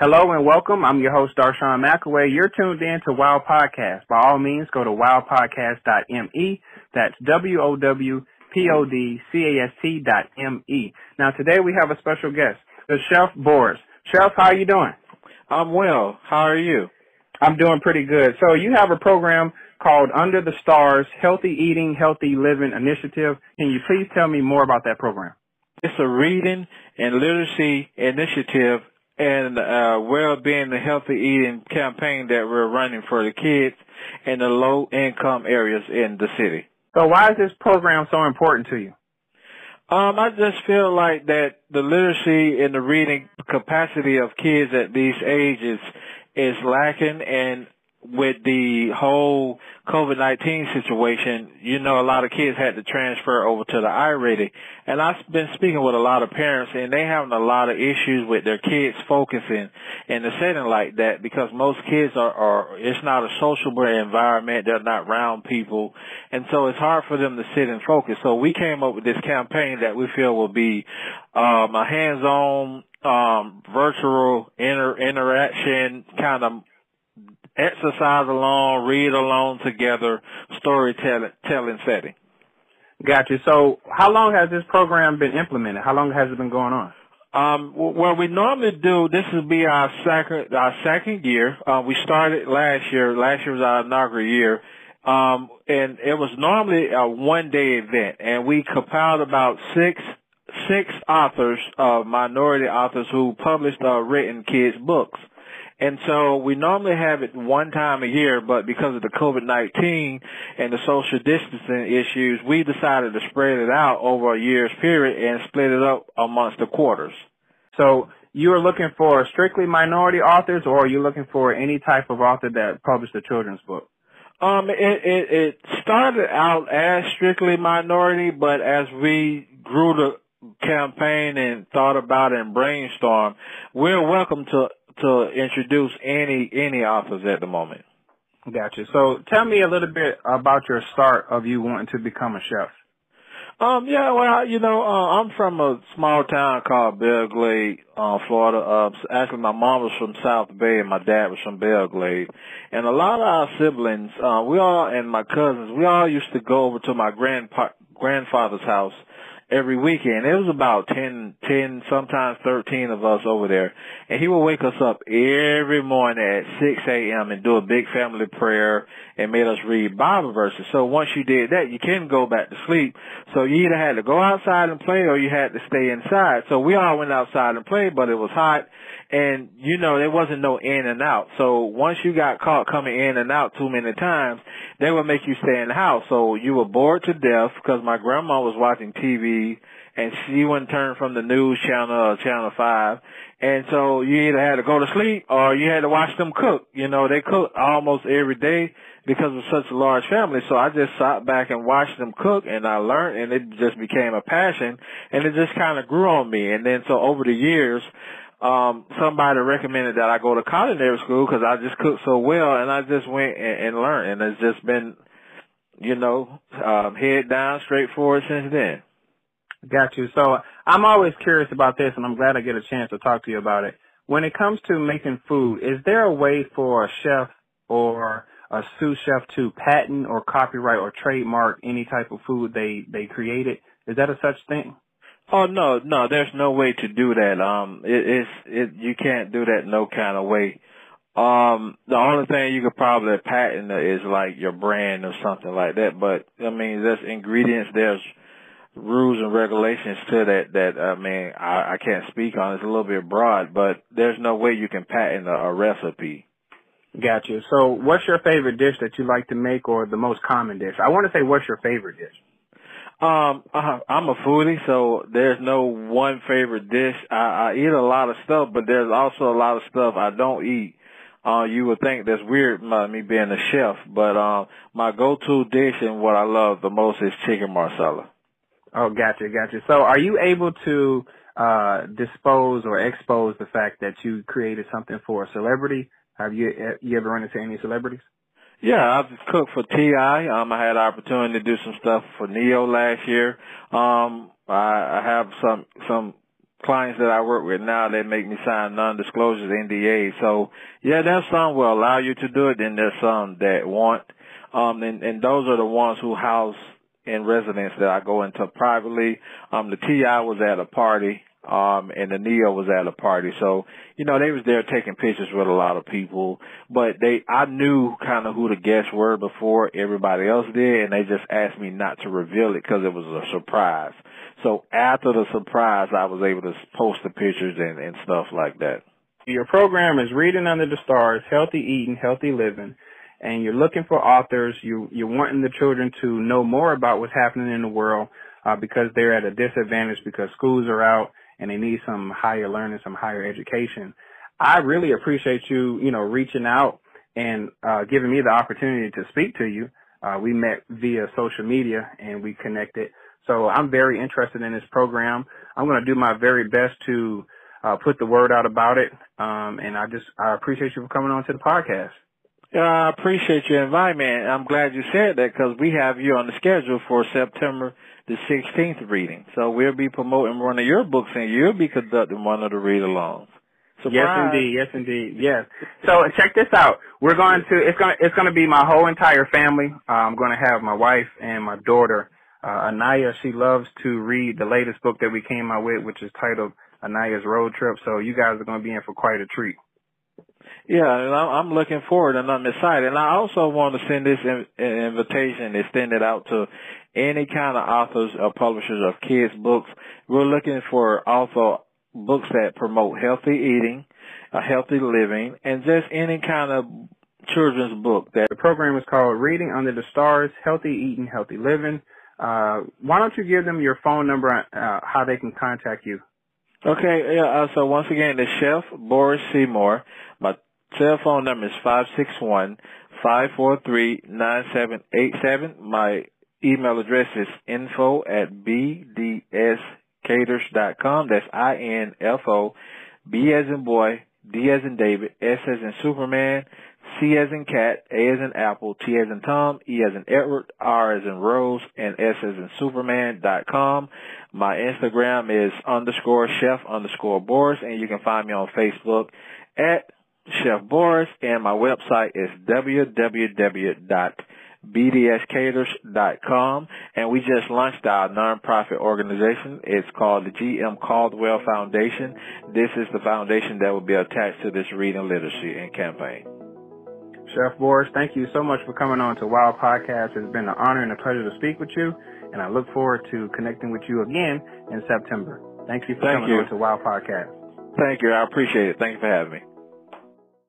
Hello and welcome. I'm your host, Darshawn McAway. You're tuned in to Wow Podcast. By all means, go to wowpodcast.me. That's W-O-W-P-O-D-C-A-S-T dot M-E. Now today we have a special guest, the Chef Boris. Chef, how are you doing? I'm well. How are you? I'm doing pretty good. So you have a program called Under the Stars Healthy Eating, Healthy Living Initiative. Can you please tell me more about that program? It's a reading and literacy initiative and uh, well-being and healthy eating campaign that we're running for the kids in the low-income areas in the city. So why is this program so important to you? Um, I just feel like that the literacy and the reading capacity of kids at these ages is lacking and with the whole COVID-19 situation, you know, a lot of kids had to transfer over to the iReady. And I've been speaking with a lot of parents and they having a lot of issues with their kids focusing in a setting like that because most kids are, are, it's not a sociable environment. They're not around people. And so it's hard for them to sit and focus. So we came up with this campaign that we feel will be, um, a hands-on um, virtual inter- interaction kind of exercise alone, read alone together, storytelling telling setting. Gotcha. So how long has this program been implemented? How long has it been going on? Um, well, we normally do, this will be our second, our second year. Uh, we started last year. Last year was our inaugural year. Um, and it was normally a one day event and we compiled about six six authors, uh, minority authors who published uh, written kids books. And so we normally have it one time a year, but because of the COVID-19 and the social distancing issues, we decided to spread it out over a year's period and split it up amongst the quarters. So you are looking for strictly minority authors or are you looking for any type of author that published a children's book? Um, it, it, it started out as strictly minority, but as we grew the campaign and thought about and brainstormed, we're welcome to to introduce any any authors at the moment. Gotcha. So tell me a little bit about your start of you wanting to become a chef. Um, yeah, well, you know, uh, I'm from a small town called Belle Glade, uh, Florida. Uh, actually, my mom was from South Bay and my dad was from Belle Glade. And a lot of our siblings, uh, we all, and my cousins, we all used to go over to my grandpa, grandfather's house every weekend. It was about ten, ten, sometimes 13 of us over there. And he would wake us up every morning at 6 a.m. and do a big family prayer and made us read Bible verses. So once you did that, you couldn't go back to sleep. So you either had to go outside and play or you had to stay inside. So we all went outside and played, but it was hot and you know there wasn't no in and out. So once you got caught coming in and out too many times, they would make you stay in the house. So you were bored to death because my grandma was watching TV and she wouldn't turn from the news channel or channel five. And so you either had to go to sleep or you had to watch them cook. You know, they cook almost every day because of such a large family. So I just sat back and watched them cook and I learned and it just became a passion and it just kind of grew on me. And then so over the years, um, somebody recommended that I go to culinary school because I just cooked so well, and I just went and, and learned, and it's just been, you know, um, head down, straight forward since then. Got you. So I'm always curious about this, and I'm glad I get a chance to talk to you about it. When it comes to making food, is there a way for a chef or a sous chef to patent or copyright or trademark any type of food they they created? Is that a such thing? Oh no, no, there's no way to do that. Um, it, it's it you can't do that no kind of way. Um, the only thing you could probably patent is like your brand or something like that. But I mean, there's ingredients, there's rules and regulations to that that I mean I, I can't speak on. It's a little bit broad, but there's no way you can patent a, a recipe. Got you. So, what's your favorite dish that you like to make, or the most common dish? I want to say, what's your favorite dish? Um, uh, I'm a foodie, so there's no one favorite dish. I, I eat a lot of stuff, but there's also a lot of stuff I don't eat. Uh, you would think that's weird, me being a chef, but um, my go-to dish and what I love the most is chicken marsala. Oh, gotcha, gotcha. So, are you able to uh dispose or expose the fact that you created something for a celebrity? Have you you ever run into any celebrities? Yeah, I've cooked for T.I. Um, I had the opportunity to do some stuff for Ne-Yo last year. Um, I, I have some, some clients that I work with now, they make me sign non-disclosures NDA. So yeah, there's some will allow you to do it, and there's some that won't. Um, and, and those are the ones who house in residence that I go into privately. Um, the TI was at a party um, and the Ne-Yo was at a party. So, you know, they was there taking pictures with a lot of people, but they, I knew kind of who the guests were before everybody else did, and they just asked me not to reveal it because it was a surprise. So after the surprise, I was able to post the pictures and, and stuff like that. Your program is Reading Under the Stars, Healthy Eating, Healthy Living and you're looking for authors, you you're wanting the children to know more about what's happening in the world uh, because they're at a disadvantage because schools are out and they need some higher learning, some higher education. I really appreciate you, you know, reaching out and uh, giving me the opportunity to speak to you. Uh, we met via social media and we connected. So I'm very interested in this program. I'm going to do my very best to uh, put the word out about it. Um, and I just I appreciate you for coming on to the podcast. Yeah, I appreciate your invitement. I'm glad you said that because we have you on the schedule for September the 16th reading. So we'll be promoting one of your books and you'll be conducting one of the read-alongs. Surprise. Yes, indeed. Yes, indeed. Yes. So check this out. We're going to. It's going. to It's going to be my whole entire family. Uh, I'm going to have my wife and my daughter. Uh, Anaya. She loves to read the latest book that we came out with, which is titled Anaya's Road Trip. So you guys are going to be in for quite a treat. Yeah, and I'm looking forward and I'm excited. And I also want to send this invitation, extend it out to any kind of authors or publishers of kids books. We're looking for also books that promote healthy eating, a healthy living, and just any kind of children's book. That the program is called Reading Under the Stars: Healthy Eating, Healthy Living. Uh, why don't you give them your phone number, uh, how they can contact you? Okay, yeah, uh, so once again, the chef, Boris Seymour. Cell phone number is five six one five four three nine seven eight seven. My email address is info at bdscaters.com. That's I-N-F-O, B as in boy, D as in David, S as in Superman, C as in cat, A as in apple, T as in Tom, E as in Edward, R as in Rose, and S as in Superman dot com. My Instagram is underscore chef underscore Boris, and you can find me on Facebook at Chef Boris, and my website is www.bdscaters.com. And we just launched our nonprofit organization. It's called the G.M. Caldwell Foundation. This is the foundation that will be attached to this reading literacy and campaign. Chef Boris, thank you so much for coming on to Wow Podcast. It's been an honor and a pleasure to speak with you, and I look forward to connecting with you again in September. Thank you for thank coming you. on to Wow Podcast. Thank you. I appreciate it. Thank you for having me.